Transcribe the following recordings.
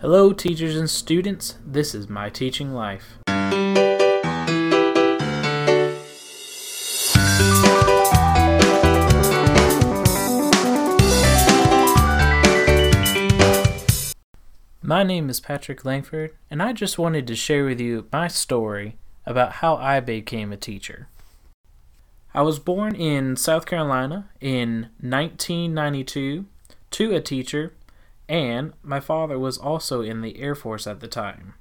Hello, teachers and students. This is my teaching life. My name is Patrick Lankford, and I just wanted to share with you my story about how I became a teacher. I was born in South Carolina in 1992 to a teacher, and my father was also in the Air Force at the time.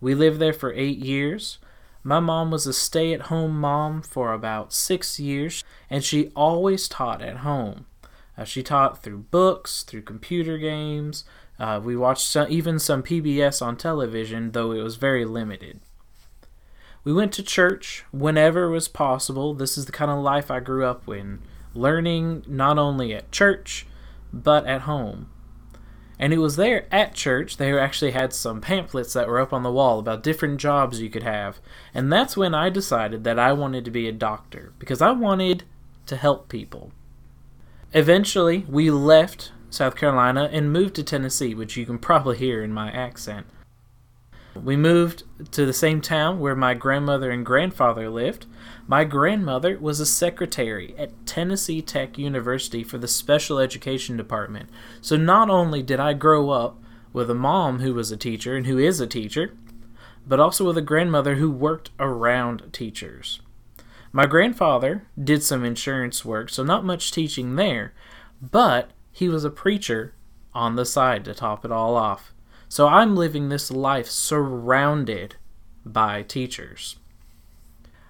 We lived there for eight years. My mom was a stay at home mom for about six years, and she always taught at home. Uh, she taught through books, through computer games, uh, we watched some, even some PBS on television, though it was very limited. We went to church whenever it was possible. This is the kind of life I grew up in, learning not only at church, but at home. And it was there at church, they actually had some pamphlets that were up on the wall about different jobs you could have. And that's when I decided that I wanted to be a doctor, because I wanted to help people. Eventually, we left South Carolina, and moved to Tennessee, which you can probably hear in my accent. We moved to the same town where my grandmother and grandfather lived. My grandmother was a secretary at Tennessee Tech University for the Special Education Department. So not only did I grow up with a mom who was a teacher and who is a teacher, but also with a grandmother who worked around teachers. My grandfather did some insurance work, so not much teaching there, but he was a preacher on the side to top it all off. So I'm living this life surrounded by teachers.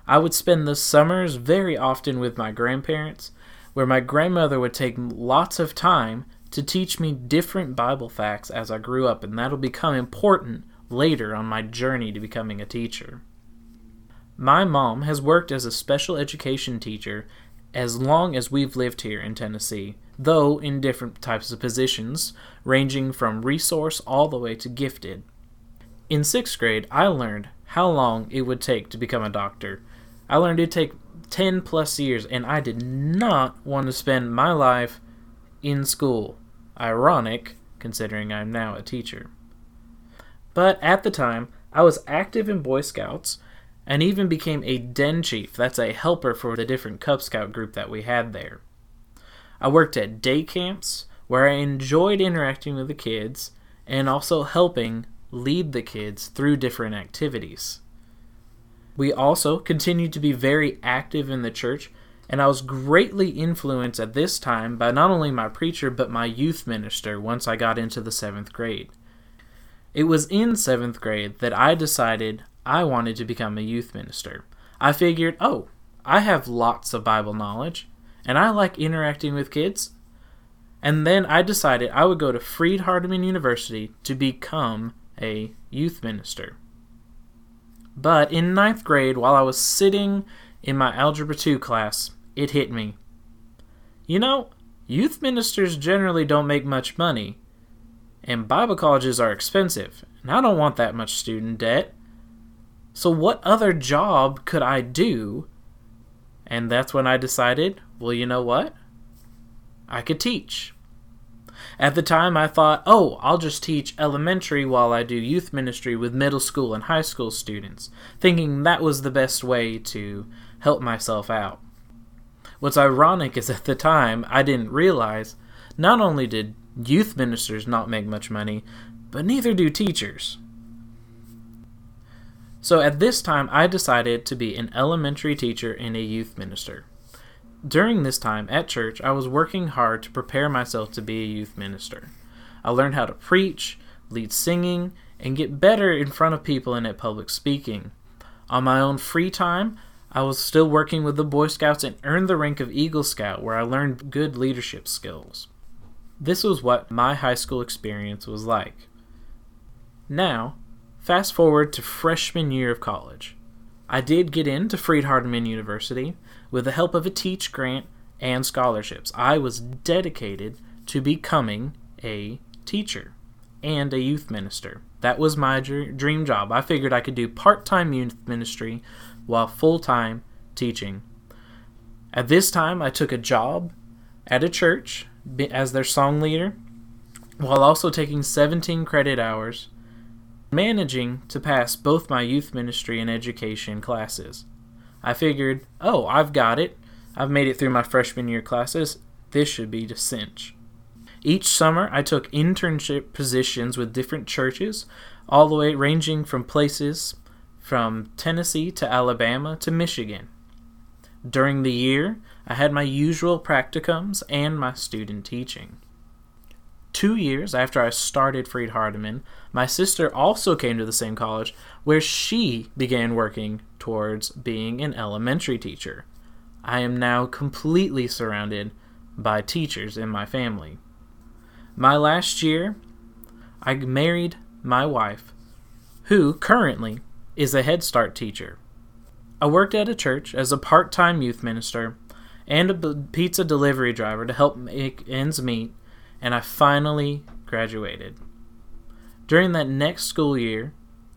I would spend the summers very often with my grandparents, where my grandmother would take lots of time to teach me different Bible facts as I grew up, and that'll become important later on my journey to becoming a teacher. My mom has worked as a special education teacher as long as we've lived here in Tennessee, though in different types of positions, ranging from resource all the way to gifted. In sixth grade, I learned how long it would take to become a doctor. I learned it'd take 10 plus years, and I did not want to spend my life in school. Ironic, considering I'm now a teacher. But at the time, I was active in Boy Scouts and even became a den chief. That's a helper for the different Cub Scout group that we had there. I worked at day camps where I enjoyed interacting with the kids and also helping lead the kids through different activities. We also continued to be very active in the church, and I was greatly influenced at this time by not only my preacher but my youth minister once I got into the seventh grade. It was in seventh grade that I decided I wanted to become a youth minister. I figured, oh, I have lots of Bible knowledge, and I like interacting with kids. And then I decided I would go to Freed Hardeman University to become a youth minister. But in ninth grade, while I was sitting in my Algebra 2 class, it hit me. You know, youth ministers generally don't make much money, and Bible colleges are expensive, and I don't want that much student debt. So, what other job could I do? And that's when I decided, well, you know what? I could teach. At the time, I thought, oh, I'll just teach elementary while I do youth ministry with middle school and high school students, thinking that was the best way to help myself out. What's ironic is at the time, I didn't realize not only did youth ministers not make much money, but neither do teachers. So at this time, I decided to be an elementary teacher and a youth minister. During this time at church, I was working hard to prepare myself to be a youth minister. I learned how to preach, lead singing, and get better in front of people and at public speaking. On my own free time, I was still working with the Boy Scouts and earned the rank of Eagle Scout, where I learned good leadership skills. This was what my high school experience was like. Now, Fast forward to freshman year of college. I did get into Freed Hardeman University with the help of a teach grant and scholarships. I was dedicated to becoming a teacher and a youth minister. That was my dream job. I figured I could do part time youth ministry while full time teaching. At this time, I took a job at a church as their song leader while also taking 17 credit hours, managing to pass both my youth ministry and education classes. I figured, oh, I've got it. I've made it through my freshman year classes. This should be to cinch. Each summer, I took internship positions with different churches, all the way ranging from places from Tennessee to Alabama to Michigan. During the year, I had my usual practicums and my student teaching. Two years after I started Freed Hardeman, my sister also came to the same college where she began working towards being an elementary teacher. I am now completely surrounded by teachers in my family. My last year, I married my wife, who currently is a Head Start teacher. I worked at a church as a part time youth minister and a pizza delivery driver to help make ends meet, and I finally graduated. During that next school year,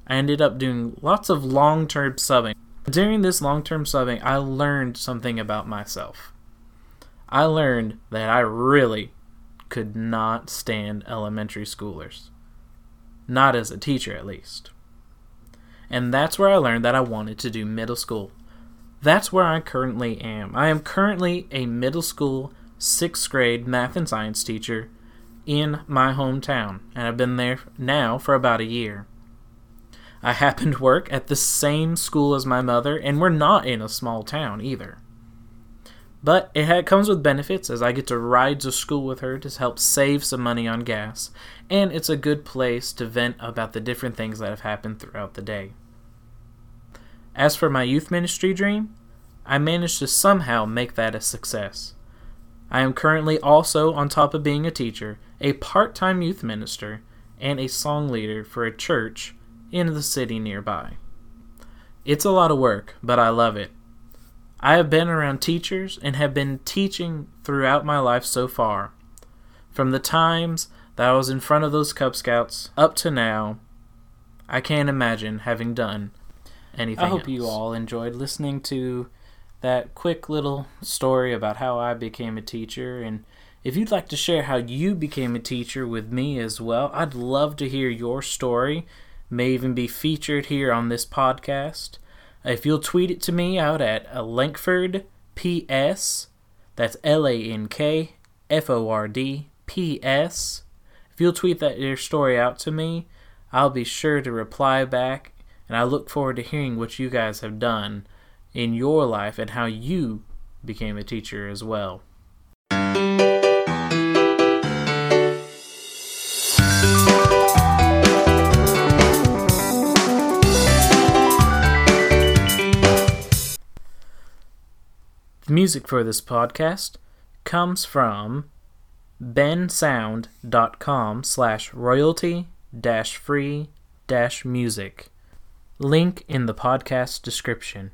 I ended up doing lots of long term subbing. During this long term subbing, I learned something about myself. I learned that I really could not stand elementary schoolers. Not as a teacher, at least. And that's where I learned that I wanted to do middle school. That's where I currently am. I am currently a middle school, sixth grade math and science teacher in my hometown, and I've been there now for about a year. I happen to work at the same school as my mother, and we're not in a small town either. But it comes with benefits as I get to ride to school with her to help save some money on gas, and it's a good place to vent about the different things that have happened throughout the day. As for my youth ministry dream, I managed to somehow make that a success. I am currently also, on top of being a teacher, a part time youth minister and a song leader for a church in the city nearby. It's a lot of work, but I love it. I have been around teachers and have been teaching throughout my life so far. From the times that I was in front of those Cub Scouts up to now, I can't imagine having done anything. I hope else. you all enjoyed listening to that quick little story about how I became a teacher. And if you'd like to share how you became a teacher with me as well, I'd love to hear your story. May even be featured here on this podcast. If you'll tweet it to me out at Lankford PS, that's L A N K F O R D P S. If you'll tweet that your story out to me, I'll be sure to reply back, and I look forward to hearing what you guys have done in your life and how you became a teacher as well. The music for this podcast comes from bensound.com slash royalty dash free dash music. Link in the podcast description.